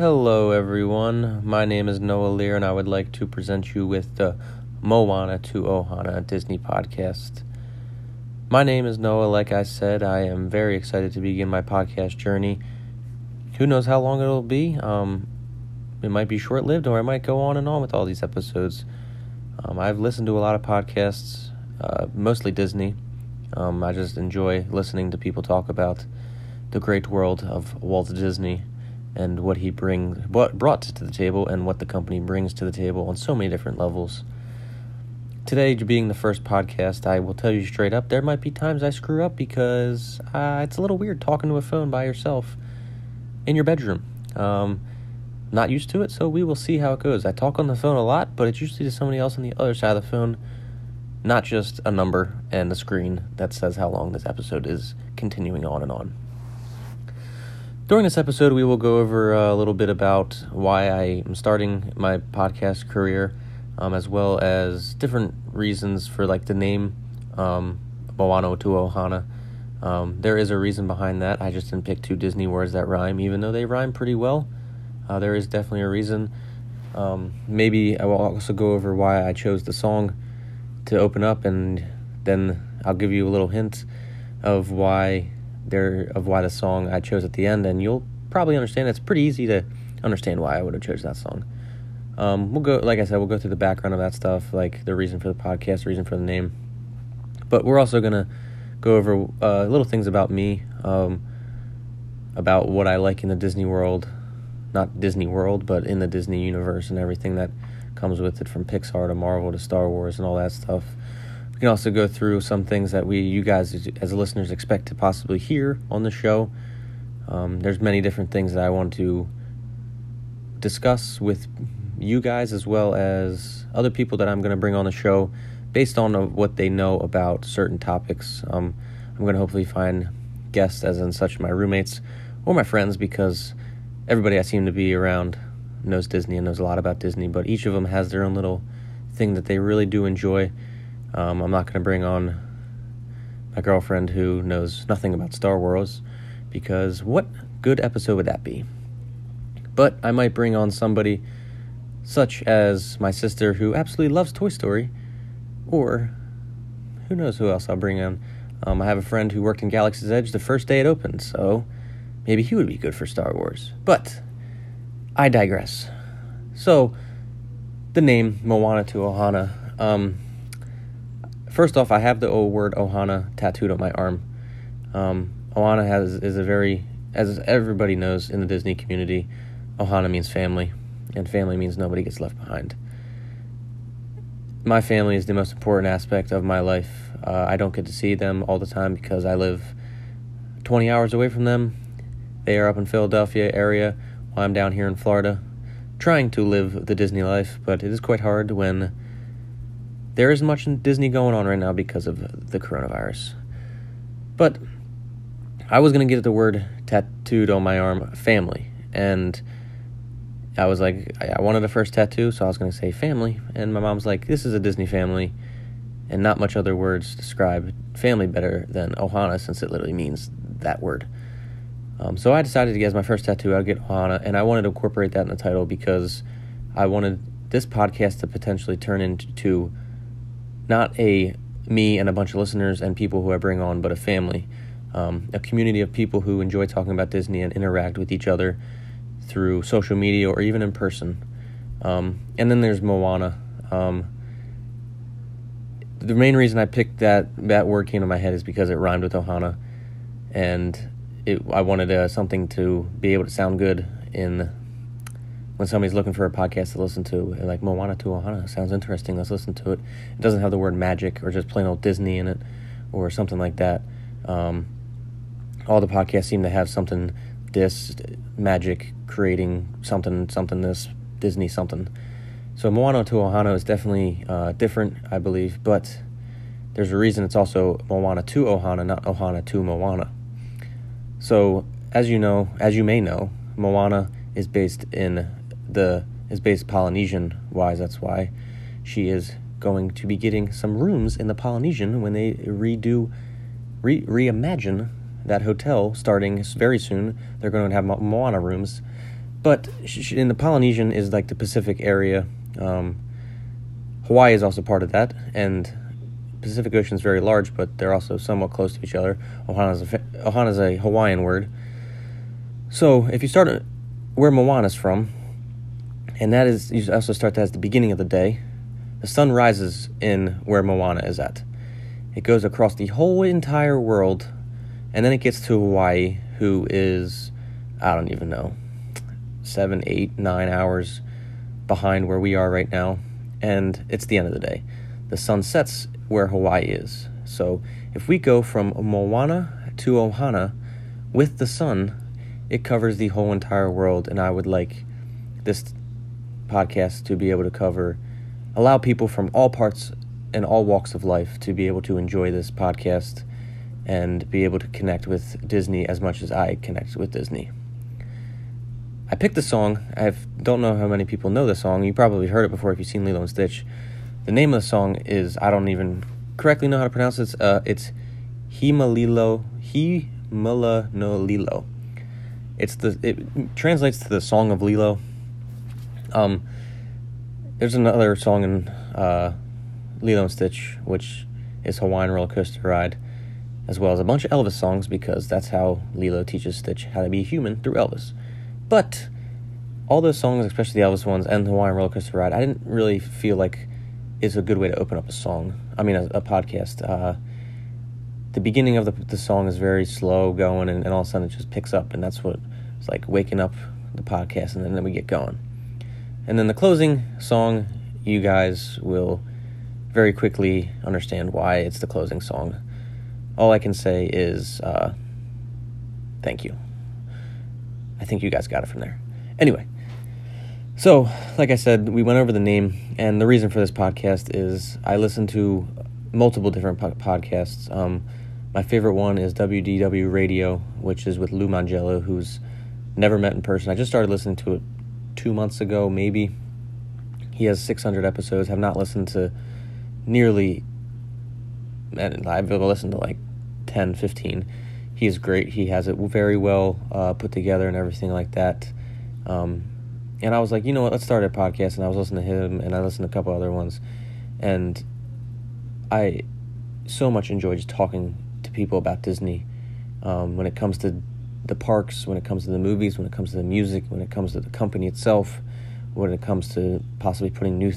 Hello, everyone. My name is Noah Lear, and I would like to present you with the Moana to Ohana Disney podcast. My name is Noah. Like I said, I am very excited to begin my podcast journey. Who knows how long it'll be? Um, it might be short lived, or I might go on and on with all these episodes. Um, I've listened to a lot of podcasts, uh, mostly Disney. Um, I just enjoy listening to people talk about the great world of Walt Disney and what he brings, what brought to the table, and what the company brings to the table on so many different levels. Today, being the first podcast, I will tell you straight up there might be times I screw up because uh, it's a little weird talking to a phone by yourself in your bedroom. Um, not used to it, so we will see how it goes. I talk on the phone a lot, but it's usually to somebody else on the other side of the phone, not just a number and a screen that says how long this episode is continuing on and on. During this episode, we will go over uh, a little bit about why I am starting my podcast career, um, as well as different reasons for like the name um, to Ohana. Um, there is a reason behind that. I just didn't pick two Disney words that rhyme, even though they rhyme pretty well. Uh, there is definitely a reason. Um, maybe I will also go over why I chose the song to open up, and then I'll give you a little hint of why there of why the song I chose at the end, and you'll probably understand. It's pretty easy to understand why I would have chose that song. Um, we'll go, like I said, we'll go through the background of that stuff, like the reason for the podcast, the reason for the name. But we're also gonna go over uh, little things about me, um, about what I like in the Disney World, not Disney World, but in the Disney universe and everything that comes with it, from Pixar to Marvel to Star Wars and all that stuff. Can also go through some things that we, you guys, as listeners, expect to possibly hear on the show. Um, there's many different things that I want to discuss with you guys as well as other people that I'm going to bring on the show based on what they know about certain topics. Um, I'm going to hopefully find guests, as in such my roommates or my friends, because everybody I seem to be around knows Disney and knows a lot about Disney, but each of them has their own little thing that they really do enjoy. Um, I'm not going to bring on my girlfriend who knows nothing about Star Wars because what good episode would that be? But I might bring on somebody such as my sister who absolutely loves Toy Story, or who knows who else I'll bring in. Um, I have a friend who worked in Galaxy's Edge the first day it opened, so maybe he would be good for Star Wars. But I digress. So, the name Moana to Ohana. Um, first off, I have the old word Ohana tattooed on my arm. Um, Ohana has is a very, as everybody knows in the Disney community, Ohana means family, and family means nobody gets left behind. My family is the most important aspect of my life. Uh, I don't get to see them all the time because I live 20 hours away from them. They are up in Philadelphia area while I'm down here in Florida, trying to live the Disney life, but it is quite hard when there isn't much in Disney going on right now because of the coronavirus. But I was going to get the word tattooed on my arm, family. And I was like, I wanted a first tattoo, so I was going to say family. And my mom's like, this is a Disney family. And not much other words describe family better than Ohana, since it literally means that word. Um, so I decided to get as my first tattoo, I'd get Ohana. And I wanted to incorporate that in the title because I wanted this podcast to potentially turn into not a me and a bunch of listeners and people who I bring on, but a family, um, a community of people who enjoy talking about Disney and interact with each other through social media or even in person. Um, and then there's Moana. Um, the main reason I picked that that word came to my head is because it rhymed with Ohana, and it, I wanted uh, something to be able to sound good in when somebody's looking for a podcast to listen to, like Moana to Ohana sounds interesting. Let's listen to it. It doesn't have the word magic or just plain old Disney in it or something like that. Um, all the podcasts seem to have something this magic creating something something this Disney something. So Moana to Ohana is definitely uh, different, I believe, but there's a reason it's also Moana to Ohana, not Ohana to Moana. So as you know, as you may know, Moana is based in the is based Polynesian wise. That's why she is going to be getting some rooms in the Polynesian when they redo, re reimagine that hotel starting very soon. They're going to have Moana rooms but in the Polynesian is like the Pacific area. Um, Hawaii is also part of that, and Pacific Ocean is very large, but they're also somewhat close to each other. Ohana is a, Ohana is a Hawaiian word. So if you start where Moana is from, and that is you also start that as the beginning of the day. The sun rises in where Moana is at. It goes across the whole entire world, and then it gets to Hawaii, who is I don't even know seven, eight, nine hours behind where we are right now, and it's the end of the day. The sun sets where Hawaii is. So if we go from Moana to Ohana with the sun, it covers the whole entire world, and I would like this podcast to be able to cover, allow people from all parts and all walks of life to be able to enjoy this podcast and be able to connect with Disney as much as I connect with Disney. I picked the song. I don't know how many people know the song. You probably heard it before if you've seen Lilo and Stitch. The name of the song is I don't even correctly know how to pronounce it. Uh, it's Himalilo Himala no Lilo. It's the it translates to the Song of Lilo. Um, there's another song in uh, Lilo and Stitch, which is Hawaiian Roller Coaster Ride, as well as a bunch of Elvis songs because that's how Lilo teaches Stitch how to be human through Elvis. But all those songs, especially the Elvis ones and Hawaiian Roller Coaster Ride, I didn't really feel like is a good way to open up a song. I mean, a, a podcast. Uh, the beginning of the, the song is very slow going, and, and all of a sudden it just picks up, and that's what it's like waking up the podcast, and then, then we get going. And then the closing song, you guys will very quickly understand why it's the closing song. All I can say is uh, thank you. I think you guys got it from there. Anyway, so like I said, we went over the name, and the reason for this podcast is I listen to multiple different po- podcasts. Um, my favorite one is WDW Radio, which is with Lou Mongello, who's never met in person. I just started listening to it two months ago, maybe. He has 600 episodes. Have not listened to nearly, and I've listened to like 10, 15. He is great. He has it very well uh, put together and everything like that. Um, and I was like, you know what? Let's start a podcast. And I was listening to him, and I listened to a couple other ones, and I so much enjoy just talking to people about Disney. Um, when it comes to the parks, when it comes to the movies, when it comes to the music, when it comes to the company itself, when it comes to possibly putting new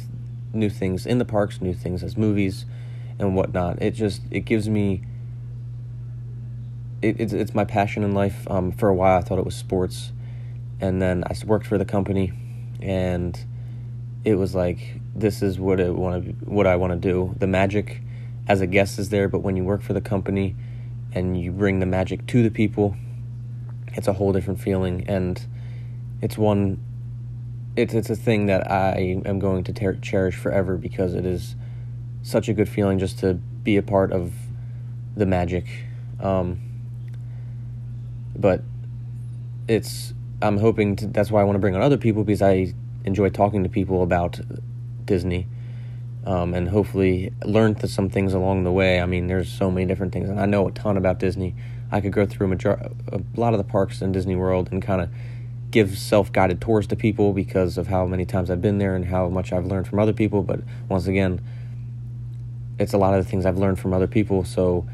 new things in the parks, new things as movies, and whatnot. It just it gives me. It, it's it's my passion in life. Um, for a while, I thought it was sports, and then I worked for the company, and it was like this is what I want to what I want to do. The magic as a guest is there, but when you work for the company and you bring the magic to the people, it's a whole different feeling, and it's one. It's it's a thing that I am going to ter- cherish forever because it is such a good feeling just to be a part of the magic. Um, but it's I'm hoping to, that's why I want to bring on other people because I enjoy talking to people about Disney. Um, and hopefully learn some things along the way. I mean, there's so many different things, and I know a ton about Disney. I could go through a, major- a lot of the parks in Disney World and kind of give self-guided tours to people because of how many times I've been there and how much I've learned from other people. But once again, it's a lot of the things I've learned from other people. So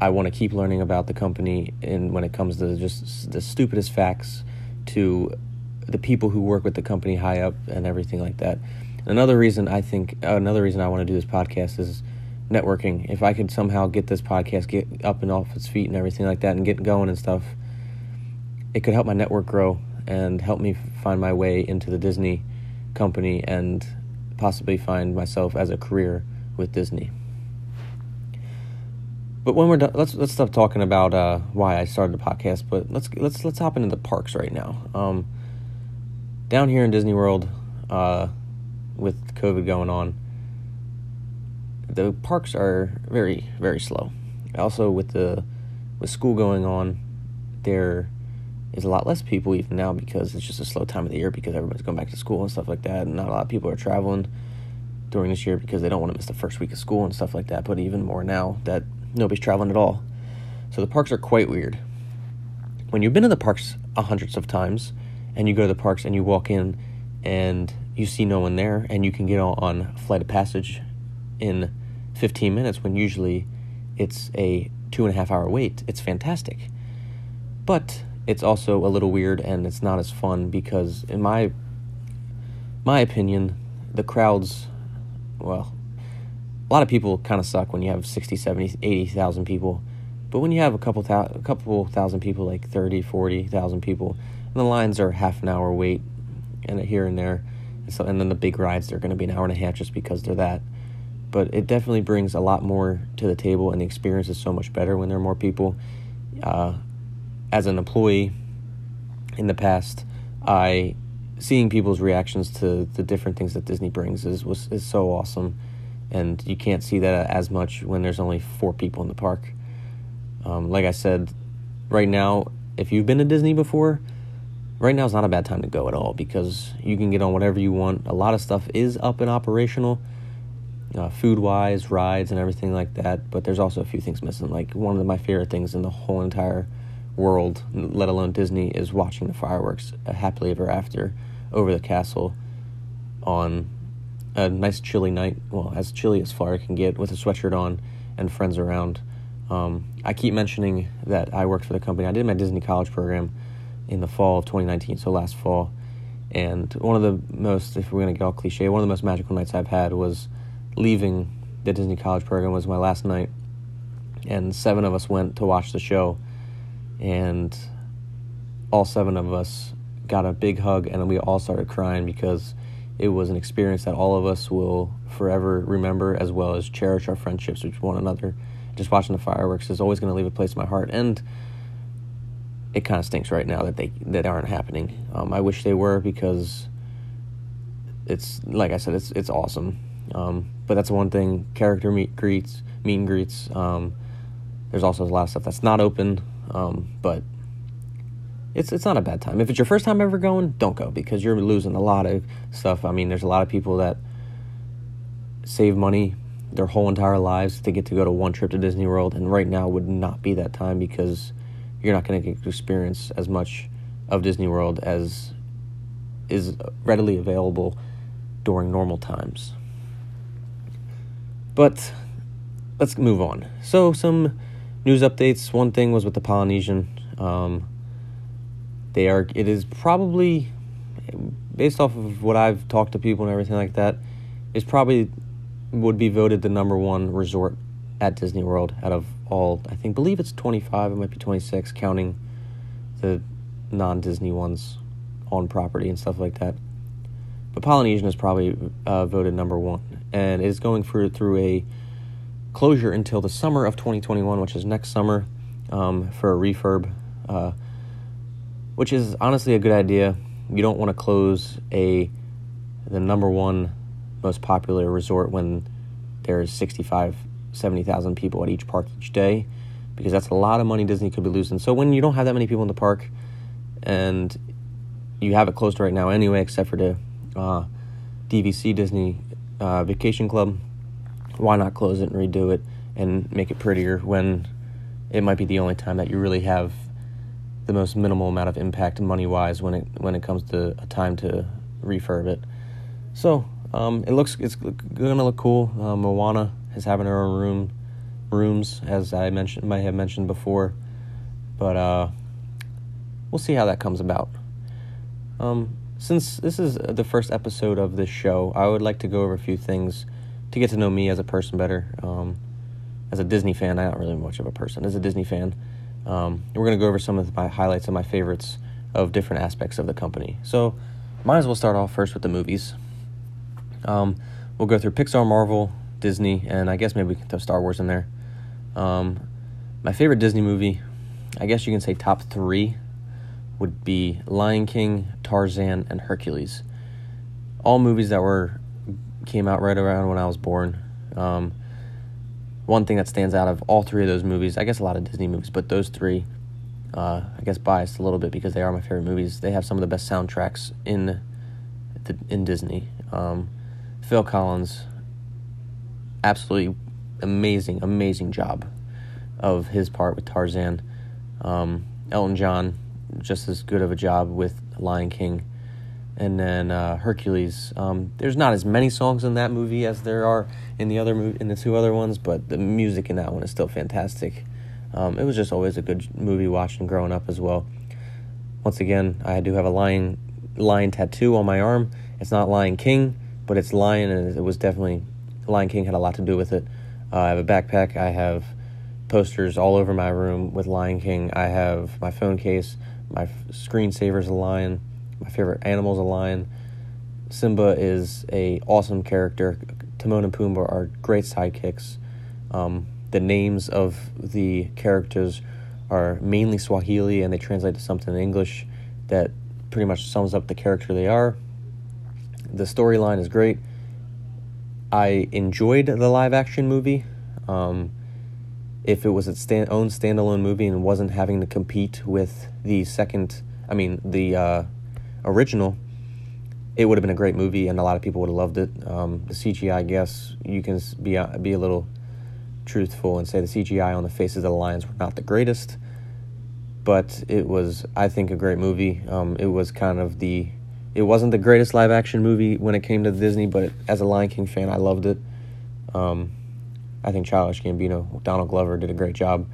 I want to keep learning about the company and when it comes to just the stupidest facts to the people who work with the company high up and everything like that. Another reason I think another reason I want to do this podcast is networking. If I could somehow get this podcast get up and off its feet and everything like that and get going and stuff, it could help my network grow and help me find my way into the Disney company and possibly find myself as a career with Disney. But when we're done, let's let's stop talking about uh, why I started the podcast. But let's let's let's hop into the parks right now. Um, down here in Disney World, uh, with COVID going on, the parks are very very slow. Also with the with school going on, there is a lot less people even now because it's just a slow time of the year because everybody's going back to school and stuff like that, and not a lot of people are traveling during this year because they don't want to miss the first week of school and stuff like that. But even more now that nobody's traveling at all, so the parks are quite weird. When you've been in the parks hundreds of times and you go to the parks and you walk in and you see no one there and you can get on Flight of Passage in 15 minutes when usually it's a two and a half hour wait. It's fantastic. But it's also a little weird and it's not as fun because in my my opinion, the crowds well, a lot of people kind of suck when you have 60, 70, 80,000 people. But when you have a couple thou- a couple thousand people like 30, 40,000 people, and the lines are half an hour wait and here and there. And so and then the big rides they're going to be an hour and a half just because they're that but it definitely brings a lot more to the table, and the experience is so much better when there are more people. Uh, as an employee in the past, I seeing people's reactions to the different things that Disney brings is was is so awesome, and you can't see that as much when there's only four people in the park. Um, like I said, right now, if you've been to Disney before, right now is not a bad time to go at all because you can get on whatever you want. A lot of stuff is up and operational uh, food wise, rides, and everything like that. But there's also a few things missing. Like one of my favorite things in the whole entire world, let alone Disney, is watching the fireworks uh, happily ever after over the castle on a nice chilly night. Well, as chilly as Florida can get with a sweatshirt on and friends around. Um, I keep mentioning that I worked for the company. I did my Disney college program in the fall of 2019, so last fall. And one of the most, if we're going to get all cliche, one of the most magical nights I've had was leaving the Disney College program was my last night, and seven of us went to watch the show, and all seven of us got a big hug, and we all started crying because it was an experience that all of us will forever remember, as well as cherish our friendships with one another. Just watching the fireworks is always going to leave a place in my heart, and it kind of stinks right now that they that aren't happening. Um, I wish they were because it's like I said, it's it's awesome. Um, but that's one thing. Character meet greets, meet and greets. Um, there's also a lot of stuff that's not open, um, but it's it's not a bad time. If it's your first time ever going, don't go because you're losing a lot of stuff. I mean, there's a lot of people that save money their whole entire lives to get to go to one trip to Disney World, and right now would not be that time because you're not going to to experience as much of Disney World as is readily available during normal times. But let's move on. So, some news updates. One thing was with the Polynesian. Um, they are. It is probably based off of what I've talked to people and everything like that. Is probably would be voted the number one resort at Disney World out of all. I think believe it's twenty five. It might be twenty six, counting the non Disney ones on property and stuff like that. But Polynesian is probably uh, voted number one and it is going through through a closure until the summer of 2021, which is next summer, um, for a refurb, uh, which is honestly a good idea. You don't want to close a the number one most popular resort when there's 65, 70,000 people at each park each day, because that's a lot of money Disney could be losing. So when you don't have that many people in the park, and you have it closed right now anyway, except for the uh, DVC Disney uh, Vacation Club, why not close it and redo it and make it prettier when it might be the only time that you really have the most minimal amount of impact money wise when it when it comes to a time to refurb it. So um, it looks it's gonna look cool. Uh, Moana is having her own room rooms as I mentioned might have mentioned before, but uh, we'll see how that comes about. Um, since this is the first episode of this show, I would like to go over a few things to get to know me as a person better. Um, as a Disney fan, I'm not really much of a person. As a Disney fan, um, we're going to go over some of my highlights and my favorites of different aspects of the company. So, might as well start off first with the movies. Um, we'll go through Pixar, Marvel, Disney, and I guess maybe we can throw Star Wars in there. Um, my favorite Disney movie, I guess you can say top three would be Lion King, Tarzan, and Hercules. All movies that were came out right around when I was born. Um, one thing that stands out of all three of those movies, I guess a lot of Disney movies, but those three, uh, I guess biased a little bit because they are my favorite movies. They have some of the best soundtracks in the, in Disney. Um, Phil Collins, absolutely amazing, amazing job of his part with Tarzan. Um, Elton John, just as good of a job with Lion King. And then uh, Hercules. Um, there's not as many songs in that movie as there are in the other mo- in the two other ones, but the music in that one is still fantastic. Um, it was just always a good movie watching growing up as well. Once again, I do have a lion lion tattoo on my arm. It's not Lion King, but it's lion, and it was definitely Lion King had a lot to do with it. Uh, I have a backpack. I have posters all over my room with Lion King. I have my phone case. My screensaver is a lion. My favorite animal is a lion. Simba is a awesome character. Timon and Pumbaa are great sidekicks. Um, the names of the characters are mainly Swahili and they translate to something in English that pretty much sums up the character they are. The storyline is great. I enjoyed the live action movie. Um, if it was its stand- own standalone movie and wasn't having to compete with the second, I mean, the uh, original, it would have been a great movie and a lot of people would have loved it. Um, the CGI, I guess, you can be, uh, be a little truthful and say the CGI on the faces of the lions were not the greatest, but it was, I think, a great movie. Um, it was kind of the, it wasn't the greatest live action movie when it came to Disney, but as a Lion King fan, I loved it. Um, I think Childish Gambino, Donald Glover did a great job.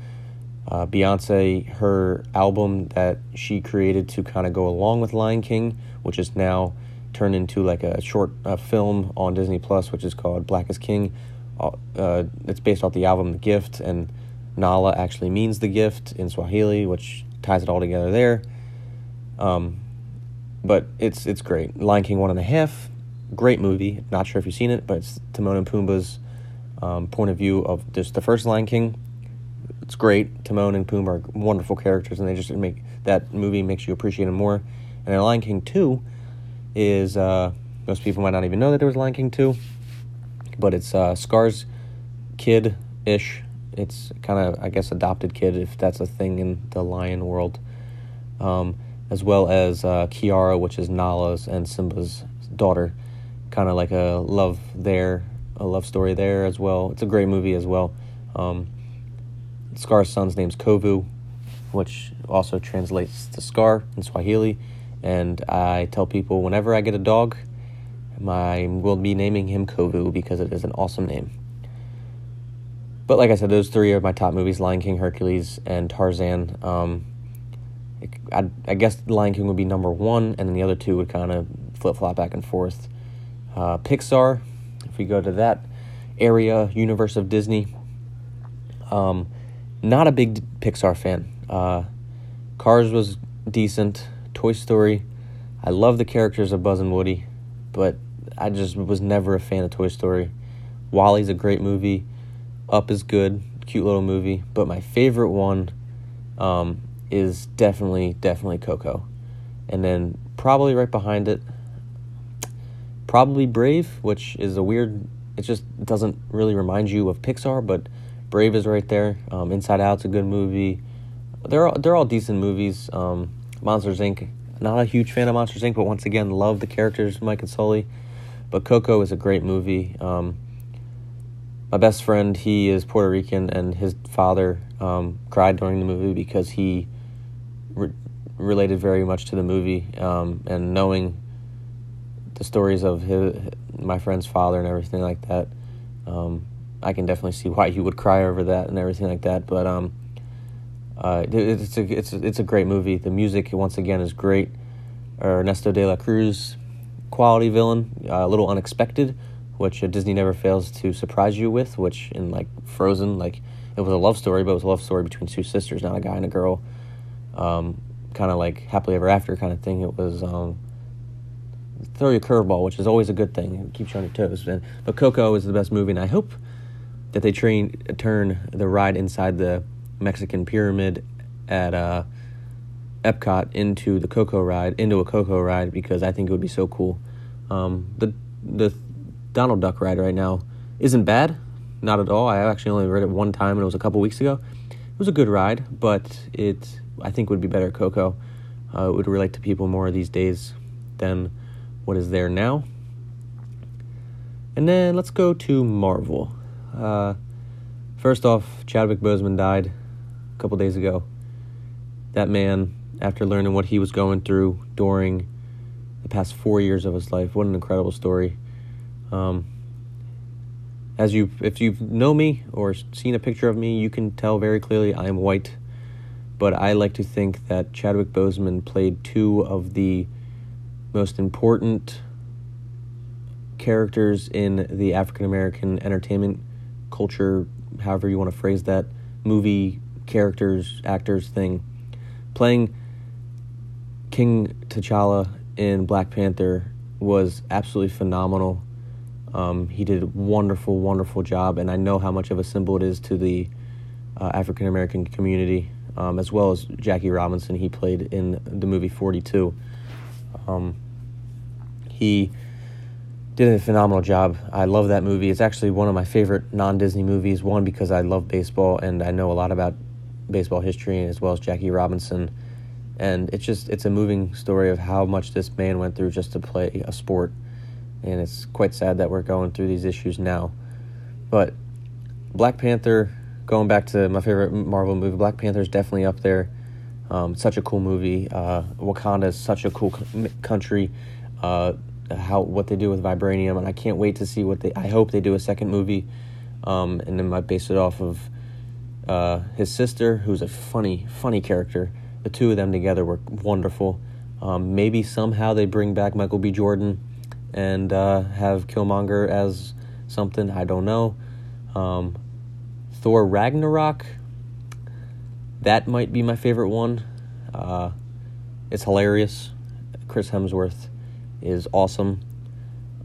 Uh, Beyonce, her album that she created to kind of go along with Lion King, which is now turned into like a short uh, film on Disney Plus, which is called Black is King. Uh, it's based off the album The Gift, and Nala actually means the gift in Swahili, which ties it all together there. Um, but it's it's great. Lion King one and a half, great movie. Not sure if you've seen it, but it's Timon and Pumbaa's um, point of view of just the first Lion King. It's great. Timon and Pumbaa are wonderful characters, and they just make that movie makes you appreciate them more. And then Lion King two is uh, most people might not even know that there was Lion King two, but it's uh, Scar's kid ish. It's kind of I guess adopted kid if that's a thing in the lion world, um, as well as uh, Kiara, which is Nala's and Simba's daughter. Kind of like a love there, a love story there as well. It's a great movie as well. Um, Scar's son's name's Kovu, which also translates to Scar in Swahili. And I tell people whenever I get a dog, I will be naming him Kovu because it is an awesome name. But like I said, those three are my top movies: Lion King, Hercules, and Tarzan. Um, I, I guess Lion King would be number one, and then the other two would kind of flip flop back and forth. Uh, Pixar, if we go to that area, universe of Disney, um, not a big Pixar fan. Uh, Cars was decent. Toy Story, I love the characters of Buzz and Woody, but I just was never a fan of Toy Story. WALL-E's a great movie. Up is good, cute little movie, but my favorite one um, is definitely definitely Coco, and then probably right behind it, probably Brave, which is a weird. It just doesn't really remind you of Pixar, but Brave is right there. Um, Inside Out's a good movie. They're all, they're all decent movies. Um, Monsters Inc. Not a huge fan of Monsters Inc., but once again, love the characters, Mike and Sully. But Coco is a great movie. Um, my best friend, he is Puerto Rican, and his father um, cried during the movie because he re- related very much to the movie. Um, and knowing the stories of his, my friend's father and everything like that, um, I can definitely see why he would cry over that and everything like that. But um, uh, it's a it's a, it's a great movie. The music once again is great. Ernesto de la Cruz, quality villain, uh, a little unexpected, which uh, Disney never fails to surprise you with. Which in like Frozen, like it was a love story, but it was a love story between two sisters, not a guy and a girl. Um, kind of like happily ever after kind of thing. It was um, throw you a curveball, which is always a good thing. It keeps you on your toes. And, but Coco is the best movie, and I hope that they train turn the ride inside the Mexican pyramid at uh, Epcot into the Coco ride, into a Coco ride, because I think it would be so cool. Um, the the Donald Duck ride right now isn't bad, not at all. I actually only read it one time, and it was a couple weeks ago. It was a good ride, but it I think would be better Coco. Uh, it would relate to people more these days than what is there now. And then let's go to Marvel. Uh, first off, Chadwick Boseman died a couple days ago. That man after learning what he was going through during the past four years of his life. What an incredible story. Um, as you, if you know me or seen a picture of me, you can tell very clearly I am white. But I like to think that Chadwick Boseman played two of the most important characters in the African American entertainment culture, however you want to phrase that, movie characters, actors thing. Playing King T'Challa in Black Panther was absolutely phenomenal. Um, he did a wonderful, wonderful job, and I know how much of a symbol it is to the uh, African American community, um, as well as Jackie Robinson. He played in the movie 42. Um, he did a phenomenal job. I love that movie. It's actually one of my favorite non Disney movies. One, because I love baseball and I know a lot about baseball history, as well as Jackie Robinson. And it's just, it's a moving story of how much this man went through just to play a sport. And it's quite sad that we're going through these issues now. But Black Panther, going back to my favorite Marvel movie, Black Panther is definitely up there. Um, such a cool movie. Uh, Wakanda is such a cool country. Uh, how what they do with vibranium, and I can't wait to see what they. I hope they do a second movie, um, and then might base it off of uh, his sister, who's a funny, funny character. The two of them together were wonderful. Um, maybe somehow they bring back Michael B. Jordan and uh, have Killmonger as something. I don't know. Um, Thor Ragnarok. That might be my favorite one. Uh, it's hilarious. Chris Hemsworth is awesome.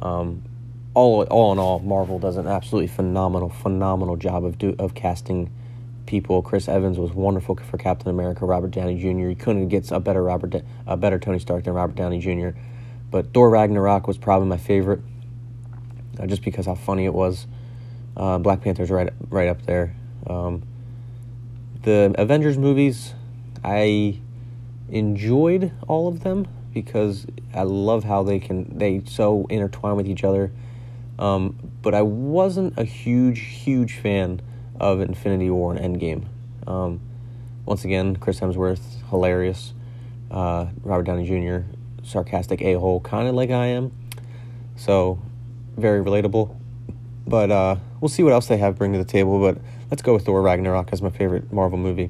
Um, all all in all, Marvel does an absolutely phenomenal, phenomenal job of do, of casting people. Chris Evans was wonderful for Captain America. Robert Downey Jr. You couldn't get a better Robert, a better Tony Stark than Robert Downey Jr. But Thor Ragnarok was probably my favorite, uh, just because how funny it was. Uh, Black Panther's right right up there. Um, the Avengers movies, I enjoyed all of them because I love how they can they so intertwine with each other. Um, but I wasn't a huge, huge fan of Infinity War and Endgame. Um, once again, Chris Hemsworth, hilarious. Uh, Robert Downey Jr., sarcastic a hole, kind of like I am. So, very relatable. But uh, we'll see what else they have bring to the table. But let's go with Thor Ragnarok as my favorite Marvel movie.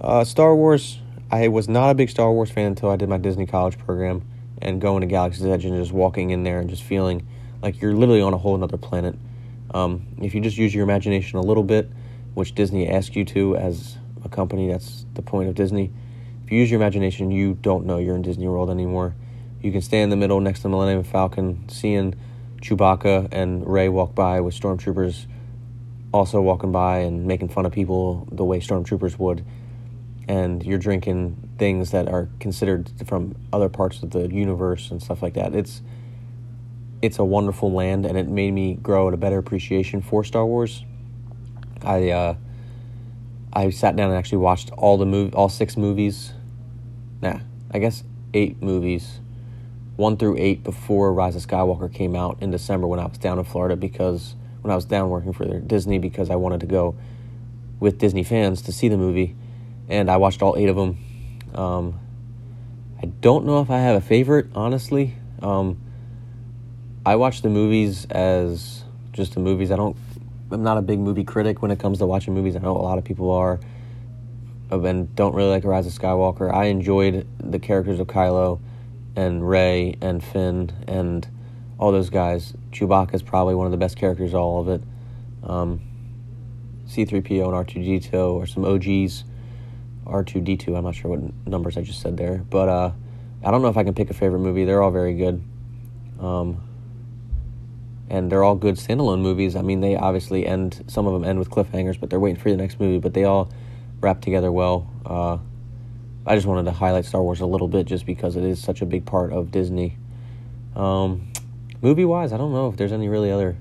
Uh, Star Wars, I was not a big Star Wars fan until I did my Disney college program and going to Galaxy's Edge and just walking in there and just feeling like you're literally on a whole other planet. Um, if you just use your imagination a little bit, which Disney asks you to as a company, that's the point of Disney. If you use your imagination, you don't know you're in Disney World anymore. You can stand in the middle next to the Millennium Falcon, seeing Chewbacca and Rey walk by with stormtroopers also walking by and making fun of people the way stormtroopers would and you're drinking things that are considered from other parts of the universe and stuff like that. It's it's a wonderful land, and it made me grow a better appreciation for Star Wars. I uh, I sat down and actually watched all the move all six movies. Nah, I guess eight movies, one through eight before Rise of Skywalker came out in December when I was down in Florida because when I was down working for Disney because I wanted to go with Disney fans to see the movie and I watched all eight of them. Um, I don't know if I have a favorite, honestly. Um, I watch the movies as just the movies. I don't. I'm not a big movie critic when it comes to watching movies. I know a lot of people are, and don't really like Rise of Skywalker. I enjoyed the characters of Kylo, and Rey and Finn and all those guys. Chewbacca is probably one of the best characters. All of it. Um, C3PO and R2D2 are some OGs. R2D2. I'm not sure what numbers I just said there, but uh, I don't know if I can pick a favorite movie. They're all very good. Um, and they're all good standalone movies. I mean, they obviously end, some of them end with cliffhangers, but they're waiting for the next movie, but they all wrap together well. Uh, I just wanted to highlight Star Wars a little bit just because it is such a big part of Disney. Um, movie wise, I don't know if there's any really other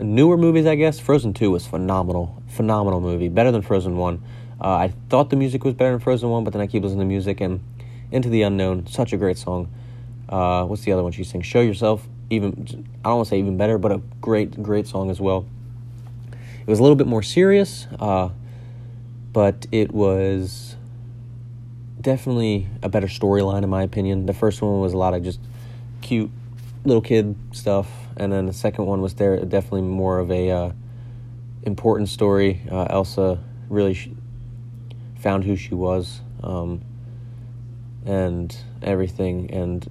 newer movies, I guess. Frozen 2 was phenomenal. Phenomenal movie. Better than Frozen 1. Uh, I thought the music was better in Frozen 1, but then I keep listening to music and Into the Unknown, such a great song. Uh, what's the other one she sings? Show Yourself, even, I don't want to say even better, but a great, great song as well. It was a little bit more serious, uh, but it was definitely a better storyline in my opinion. The first one was a lot of just cute little kid stuff, and then the second one was there definitely more of a uh, important story. Uh, Elsa really sh- found who she was, um, and everything. And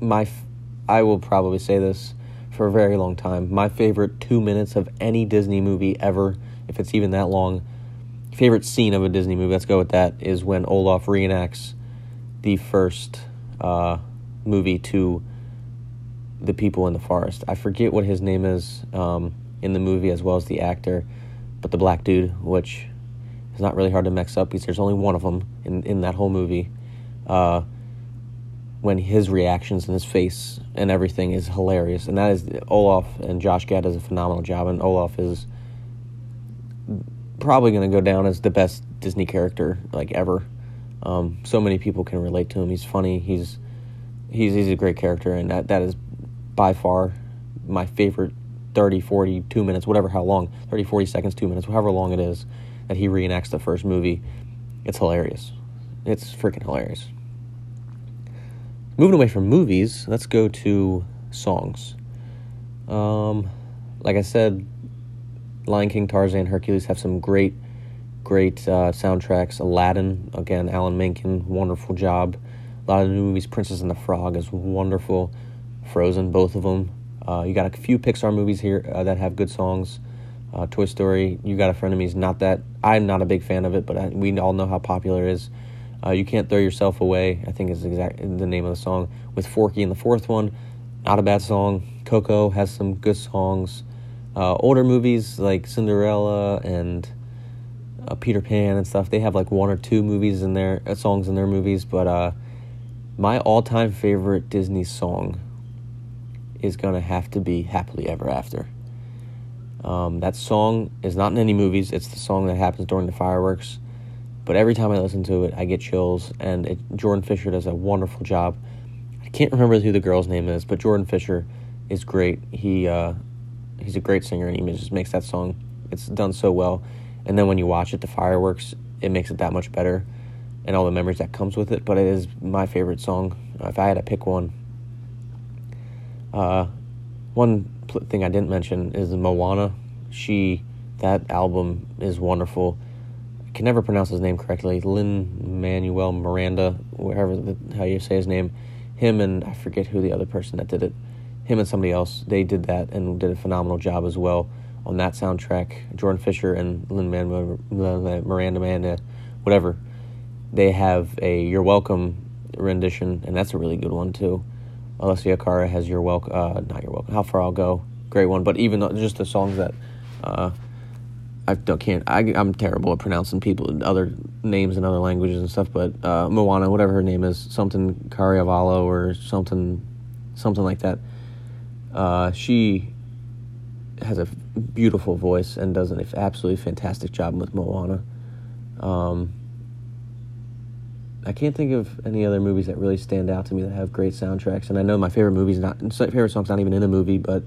my, f- I will probably say this for a very long time. My favorite two minutes of any Disney movie ever, if it's even that long, favorite scene of a Disney movie. Let's go with that. Is when Olaf reenacts the first uh, movie to the people in the forest. I forget what his name is um, in the movie as well as the actor, but the black dude, which is not really hard to mix up because there's only one of them in, in that whole movie. Uh, when his reactions and his face and everything is hilarious, and that is Olaf and Josh Gad does a phenomenal job, and Olaf is probably going to go down as the best Disney character like ever. Um, so many people can relate to him. He's funny. He's he's he's a great character, and that that is by far my favorite 30, 40, 2 minutes, whatever, how long, 30, 40 seconds, 2 minutes, however long it is that he reenacts the first movie. It's hilarious. It's freaking hilarious. Moving away from movies, let's go to songs. Um, like I said, Lion King, Tarzan, Hercules have some great, great uh, soundtracks. Aladdin, again, Alan Menken, wonderful job. A lot of the new movies, Princess and the Frog is wonderful. Frozen, both of them. Uh, you got a few Pixar movies here uh, that have good songs. Uh, Toy Story, You Got a Friend of Me is not that. I'm not a big fan of it, but I, we all know how popular it is. Uh, you Can't Throw Yourself Away, I think is exact the name of the song. With Forky in the fourth one, not a bad song. Coco has some good songs. Uh, older movies like Cinderella and uh, Peter Pan and stuff, they have like one or two movies in their songs in their movies, but my all-time favorite Disney song is going to have to be Happily Ever After. Um, that song is not in any movies, it's the song that happens during the fireworks. But every time I listen to it, I get chills, and it, Jordan Fisher does a wonderful job. I can't remember who the girl's name is, but Jordan Fisher is great. He uh, he's a great singer, and he just makes that song. It's done so well. And then when you watch it, the fireworks, it makes it that much better, and all the memories that comes with it. But it is my favorite song. If I had to pick one, uh, one thing I didn't mention is Moana. She, that album is wonderful. I can never pronounce his name correctly. Lin Manuel Miranda, whatever the, how you say his name. Him and I forget who the other person that did it. Him and somebody else. They did that and did a phenomenal job as well on that soundtrack. Jordan Fisher and Lin Manuel Miranda, Miranda, uh, whatever. They have a "You're Welcome" rendition, and that's a really good one too. Alessia Cara has your welcome, uh, not your welcome. How far I'll go, great one. But even though, just the songs that uh, I don't can't. I, I'm terrible at pronouncing people other names in other languages and stuff. But uh, Moana, whatever her name is, something Cariavalo or something, something like that. Uh, she has a beautiful voice and does an absolutely fantastic job with Moana. Um, I can't think of any other movies that really stand out to me that have great soundtracks. And I know my favorite movie's not favorite song's not even in a movie, but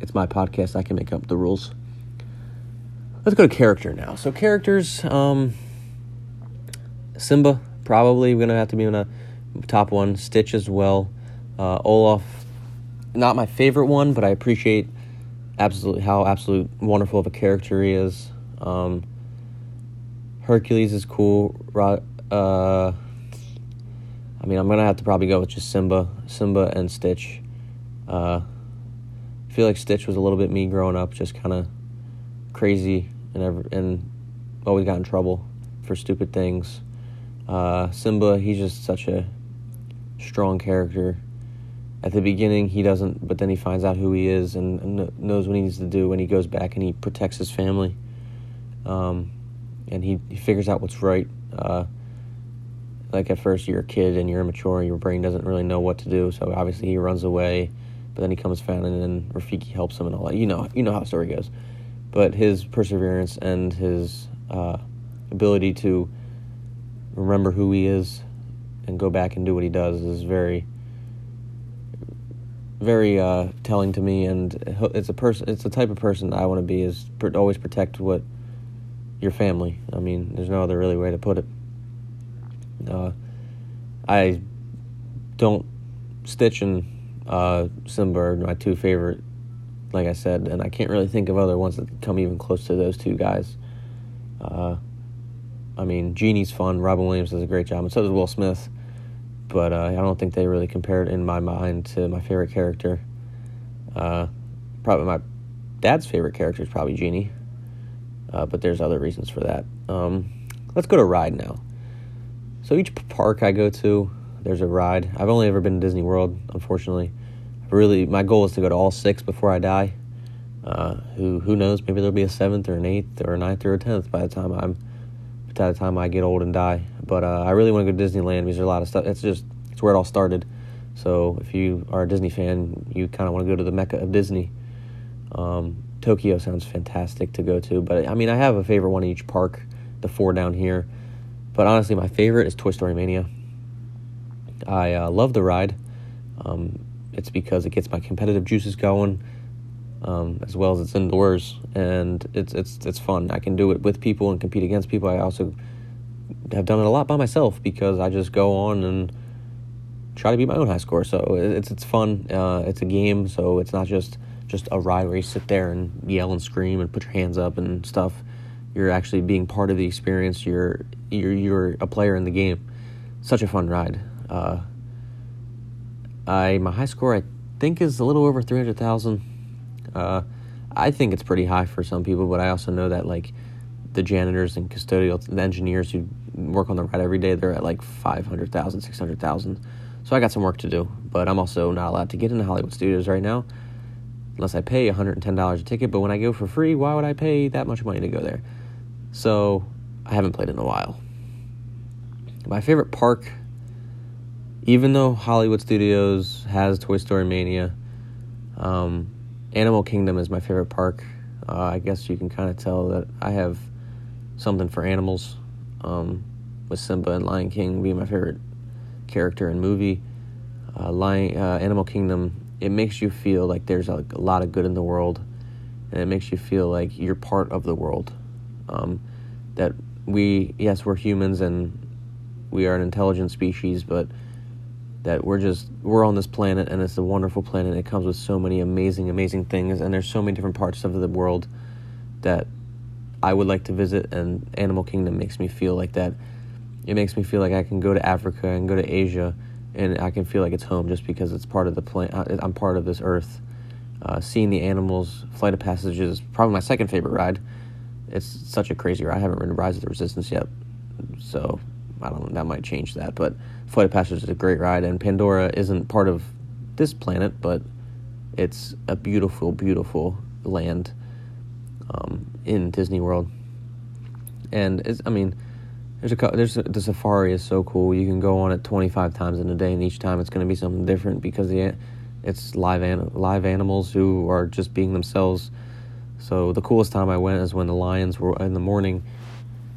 it's my podcast. I can make up the rules. Let's go to character now. So characters, um, Simba probably gonna have to be in a top one. Stitch as well. Uh, Olaf, not my favorite one, but I appreciate absolutely how absolute wonderful of a character he is. Um, Hercules is cool. Uh, I mean, I'm gonna have to probably go with just Simba, Simba and Stitch. Uh, I feel like Stitch was a little bit me growing up, just kind of crazy and ever, and always got in trouble for stupid things. Uh, Simba, he's just such a strong character. At the beginning, he doesn't, but then he finds out who he is and, and knows what he needs to do when he goes back and he protects his family. Um, and he, he figures out what's right. Uh, like at first you're a kid and you're immature your brain doesn't really know what to do, so obviously he runs away, but then he comes found and then Rafiki helps him and all that. You know, you know how the story goes. But his perseverance and his uh, ability to remember who he is and go back and do what he does is very very uh, telling to me and it's a person it's the type of person I want to be is always protect what your family. I mean, there's no other really way to put it. Uh, I don't Stitch and uh, my two favorite, like I said, and I can't really think of other ones that come even close to those two guys. Uh, I mean, Genie's fun. Robin Williams does a great job, and so does Will Smith. But uh, I don't think they really compared in my mind to my favorite character. Uh, probably my dad's favorite character is probably Genie, uh, but there's other reasons for that. Um, let's go to ride now. So each park I go to, there's a ride. I've only ever been to Disney World, unfortunately. Really, my goal is to go to all six before I die. Uh, who who knows? Maybe there'll be a seventh or an eighth or a ninth or a tenth by the time I'm by the time I get old and die. But uh, I really want to go to Disneyland because there's a lot of stuff. It's just it's where it all started. So if you are a Disney fan, you kind of want to go to the mecca of Disney. Um, Tokyo sounds fantastic to go to, but I mean I have a favorite one in each park, the four down here. But honestly, my favorite is Toy Story Mania. I uh, love the ride. Um, it's because it gets my competitive juices going um, as well as it's indoors and it's it's it's fun. I can do it with people and compete against people. I also have done it a lot by myself because I just go on and try to beat my own high score. So it's it's fun. Uh, it's a game, so it's not just just a ride where you sit there and yell and scream and put your hands up and stuff. You're actually being part of the experience. You're you're you're a player in the game. Such a fun ride. Uh, I my high score I think is a little over three hundred thousand uh, I think it's pretty high for some people, but I also know that like the janitors and custodial, the engineers who work on the ride every day, they're at like 500,000, 600,000. So I got some work to do, but I'm also not allowed to get into Hollywood Studios right now unless I pay $110 a ticket. But when I go for free, why would I pay that much money to go there? So I haven't played in a while. My favorite park, even though Hollywood Studios has Toy Story Mania, um, Animal Kingdom is my favorite park. Uh, I guess you can kind of tell that I have something for animals. Um, with Simba and Lion King being my favorite character and movie. Uh, Lion, uh, Animal Kingdom, it makes you feel like there's a, a, lot of good in the world, and it makes you feel like you're part of the world. Um, that we, yes, we're humans and we are an intelligent species, but that we're just we're on this planet and it's a wonderful planet. It comes with so many amazing, amazing things, and there's so many different parts of the world that I would like to visit. And Animal Kingdom makes me feel like that. It makes me feel like I can go to Africa and go to Asia, and I can feel like it's home just because it's part of the planet. Uh, I'm part of this Earth. Uh, seeing the animals, Flight of Passage is probably my second favorite ride. It's such a crazy ride. I haven't ridden Rise of the Resistance yet, so I don't. That might change that, but Flight of Passage is a great ride, and Pandora isn't part of this planet, but it's a beautiful, beautiful land um, in Disney World. And I mean, there's a there's a, the safari is so cool. You can go on it 25 times in a day, and each time it's going to be something different because the it's live an, live animals who are just being themselves. So the coolest time I went is when the lions were in the morning.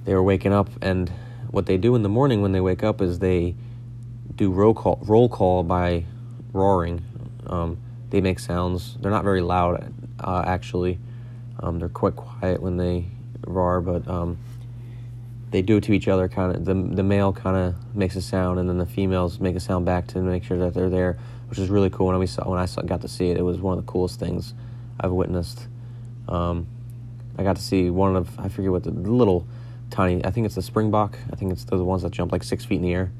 They were waking up, and what they do in the morning when they wake up is they do roll call roll call by roaring. Um, they make sounds. They're not very loud, uh, actually. Um, they're quite quiet when they roar, but um, they do it to each other. Kind of the the male kind of makes a sound, and then the females make a sound back to make sure that they're there, which is really cool. When we saw when I saw, got to see it, it was one of the coolest things I've witnessed. Um, I got to see one of I forget what the little tiny. I think it's the springbok. I think it's the ones that jump like six feet in the air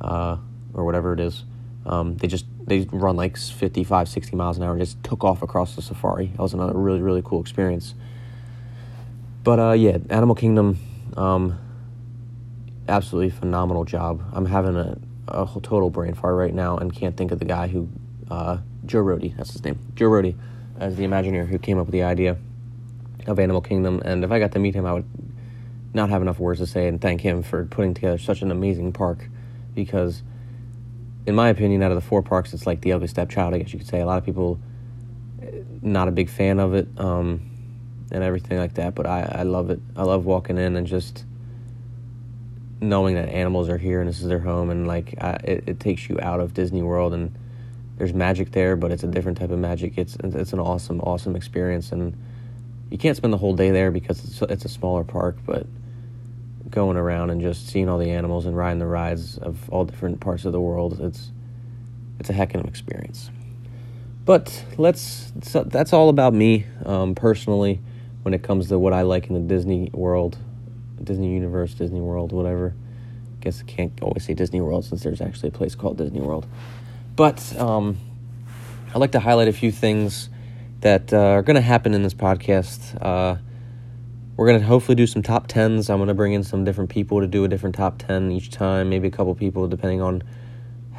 uh, or whatever it is. Um, they just they run like 55, 60 miles an hour and just took off across the safari. That was another really really cool experience. But uh, yeah, Animal Kingdom, um, absolutely phenomenal job. I'm having a, a total brain fart right now and can't think of the guy who uh, Joe Rohde, that's his name, Joe Rohde, as the Imagineer who came up with the idea of Animal Kingdom. And if I got to meet him, I would not have enough words to say and thank him for putting together such an amazing park because, in my opinion, out of the four parks, it's like the ugly stepchild. I guess you could say a lot of people not a big fan of it um, and everything like that. But I, I love it. I love walking in and just knowing that animals are here and this is their home and like I, it, it takes you out of Disney World and there's magic there, but it's a different type of magic. It's it's an awesome awesome experience and you can't spend the whole day there because it's it's a smaller park, but going around and just seeing all the animals and riding the rides of all different parts of the world. It's it's a heck of an experience. But let's so that's all about me um, personally when it comes to what I like in the Disney world, Disney universe, Disney World, whatever. I Guess I can't always say Disney World since there's actually a place called Disney World. But um, I'd like to highlight a few things that uh, are going to happen in this podcast. Uh, we're going to hopefully do some top tens. I'm going to bring in some different people to do a different top ten each time, maybe a couple people depending on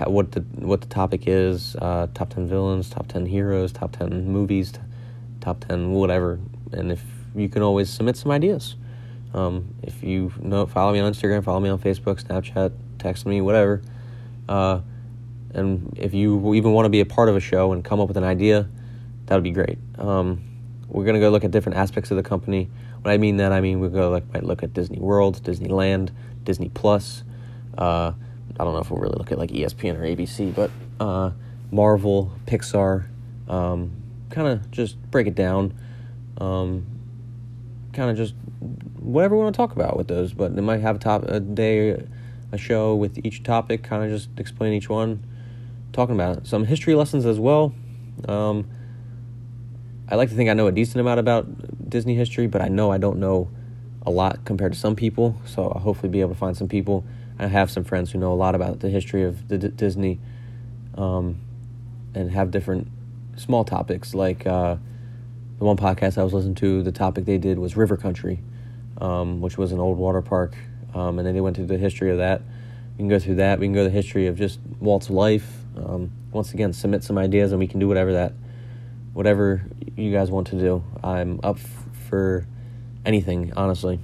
what the what the topic is. Uh, top ten villains, top ten heroes, top ten movies, top ten whatever. And if you can always submit some ideas. Um, if you know, follow me on Instagram, follow me on Facebook, Snapchat, text me, whatever. Uh, and if you even want to be a part of a show and come up with an idea, that would be great. Um, we're gonna go look at different aspects of the company. When I mean that, I mean we go like might look at Disney World, Disneyland, Disney Plus. Uh, I don't know if we'll really look at like ESPN or ABC, but uh, Marvel, Pixar. Um, kind of just break it down. Um, kind of just whatever we want to talk about with those. But they might have a top a day, a show with each topic, kind of just explain each one, talking about it. Some history lessons as well. Um, I like to think I know a decent amount about Disney history, but I know I don't know a lot compared to some people. So I'll hopefully be able to find some people. I have some friends who know a lot about the history of the D- Disney, um, and have different small topics like. Uh, the one podcast I was listening to, the topic they did was River Country, um, which was an old water park, um, and then they went through the history of that. We can go through that. We can go the history of just Walt's life. Um, once again, submit some ideas, and we can do whatever that, whatever you guys want to do. I'm up f- for anything, honestly.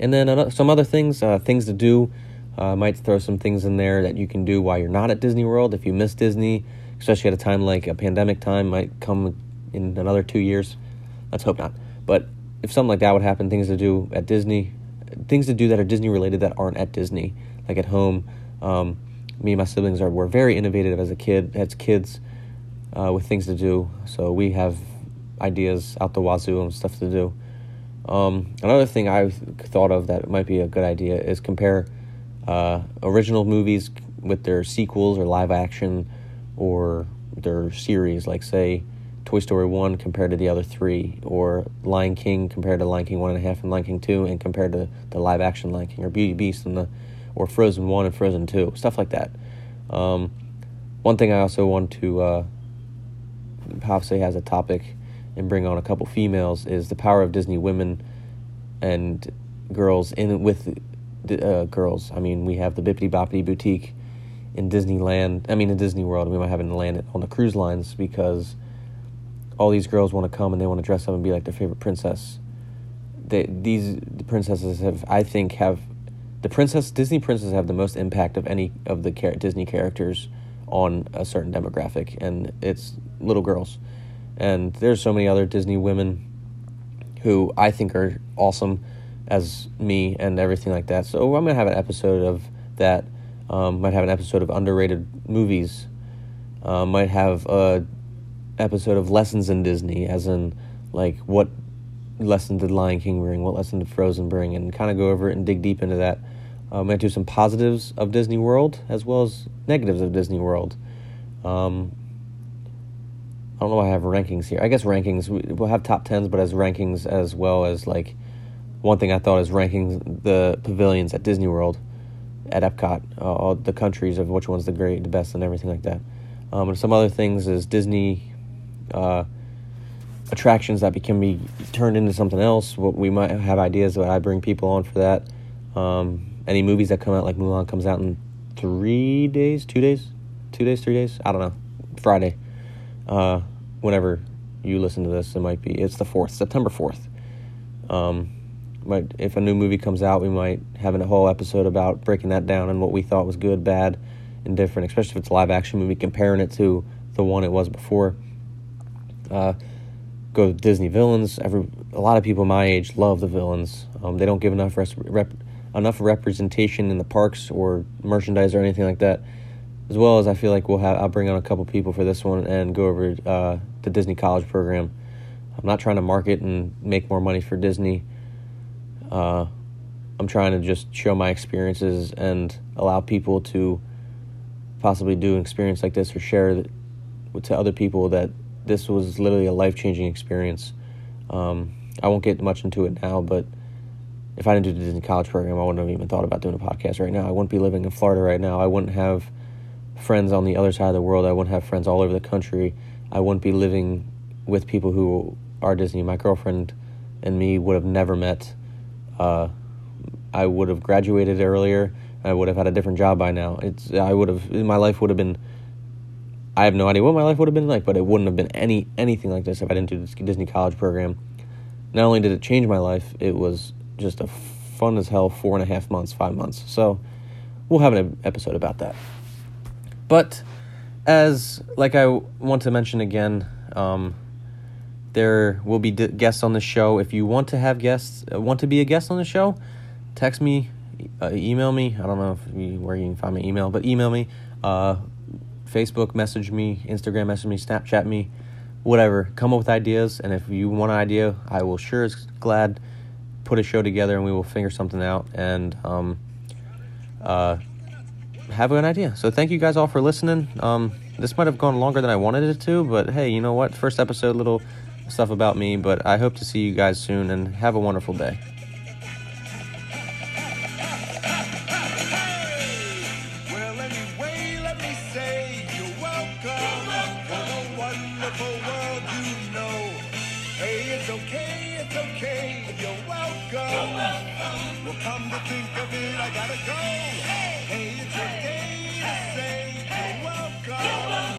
And then some other things, uh, things to do. Uh, might throw some things in there that you can do while you're not at Disney World. If you miss Disney, especially at a time like a pandemic time, might come in another two years. Let's hope not. But if something like that would happen, things to do at Disney, things to do that are Disney related that aren't at Disney, like at home. Um, me and my siblings are were very innovative as a kid, as kids, uh, with things to do. So we have ideas out the wazoo and stuff to do. Um, another thing I thought of that might be a good idea is compare uh, original movies with their sequels or live action or their series. Like say Toy Story 1 compared to the other three, or Lion King compared to Lion King 1.5 and Lion King 2, and compared to the live action Lion King, or Beauty Beast and the, or Frozen 1 and Frozen 2, stuff like that. Um, one thing I also want to uh, say has a topic and bring on a couple females is the power of Disney women and girls in with uh, girls. I mean, we have the Bibbidi Bobbidi Boutique in Disneyland. I mean, in Disney World. We might have it in land on the cruise lines because all these girls want to come and they want to dress up and be like their favorite princess. They, these the princesses have, I think, have the princess Disney princesses have the most impact of any of the Disney characters on a certain demographic, and it's little girls. And there's so many other Disney women who I think are awesome as me and everything like that. So I'm gonna have an episode of that. Um, might have an episode of underrated movies. Uh, might have a episode of Lessons in Disney, as in like what lesson did Lion King bring, what lesson did Frozen bring, and kind of go over it and dig deep into that. Um, to do some positives of Disney World as well as negatives of Disney World. Um, I don't know why I have rankings here. I guess rankings, we'll have top tens, but as rankings as well as like one thing I thought is ranking the pavilions at Disney World, at Epcot, uh, all the countries of which one's the great, the best, and everything like that. Um, and some other things is Disney uh, attractions that can be turned into something else. We might have ideas that I bring people on for that. Um, any movies that come out, like Mulan, comes out in three days, two days, two days, three days. I don't know. Friday. Uh, whenever you listen to this, it might be. It's the fourth, September fourth. Um, might if a new movie comes out, we might have a whole episode about breaking that down and what we thought was good, bad, and different. Especially if it's a live action movie, comparing it to the one it was before. Uh, go to Disney villains. Every a lot of people my age love the villains. Um, they don't give enough res- rep, enough representation in the parks or merchandise or anything like that. As well as I feel like we'll have I'll bring on a couple people for this one and go over uh, the Disney College program. I'm not trying to market and make more money for Disney. Uh, I'm trying to just show my experiences and allow people to possibly do an experience like this or share it to other people that this was literally a life changing experience. Um, I won't get much into it now, but if I didn't do the Disney College program, I wouldn't have even thought about doing a podcast right now. I wouldn't be living in Florida right now. I wouldn't have friends on the other side of the world. I wouldn't have friends all over the country. I wouldn't be living with people who are Disney. My girlfriend and me would have never met. Uh, I would have graduated earlier. I would have had a different job by now. It's I would have my life would have been. I have no idea what my life would have been like, but it wouldn't have been any anything like this if I didn't do this Disney College program. Not only did it change my life, it was just a fun as hell four and a half months, five months. So we'll have an episode about that. But as like I want to mention again, um, there will be d- guests on the show. If you want to have guests, uh, want to be a guest on the show, text me, uh, email me. I don't know if you, where you can find my email, but email me. Uh, Facebook message me, Instagram message me, Snapchat me, whatever. Come up with ideas, and if you want an idea, I will sure as glad put a show together, and we will figure something out and um, uh, have an idea. So thank you guys all for listening. Um, this might have gone longer than I wanted it to, but hey, you know what? First episode, little stuff about me, but I hope to see you guys soon and have a wonderful day.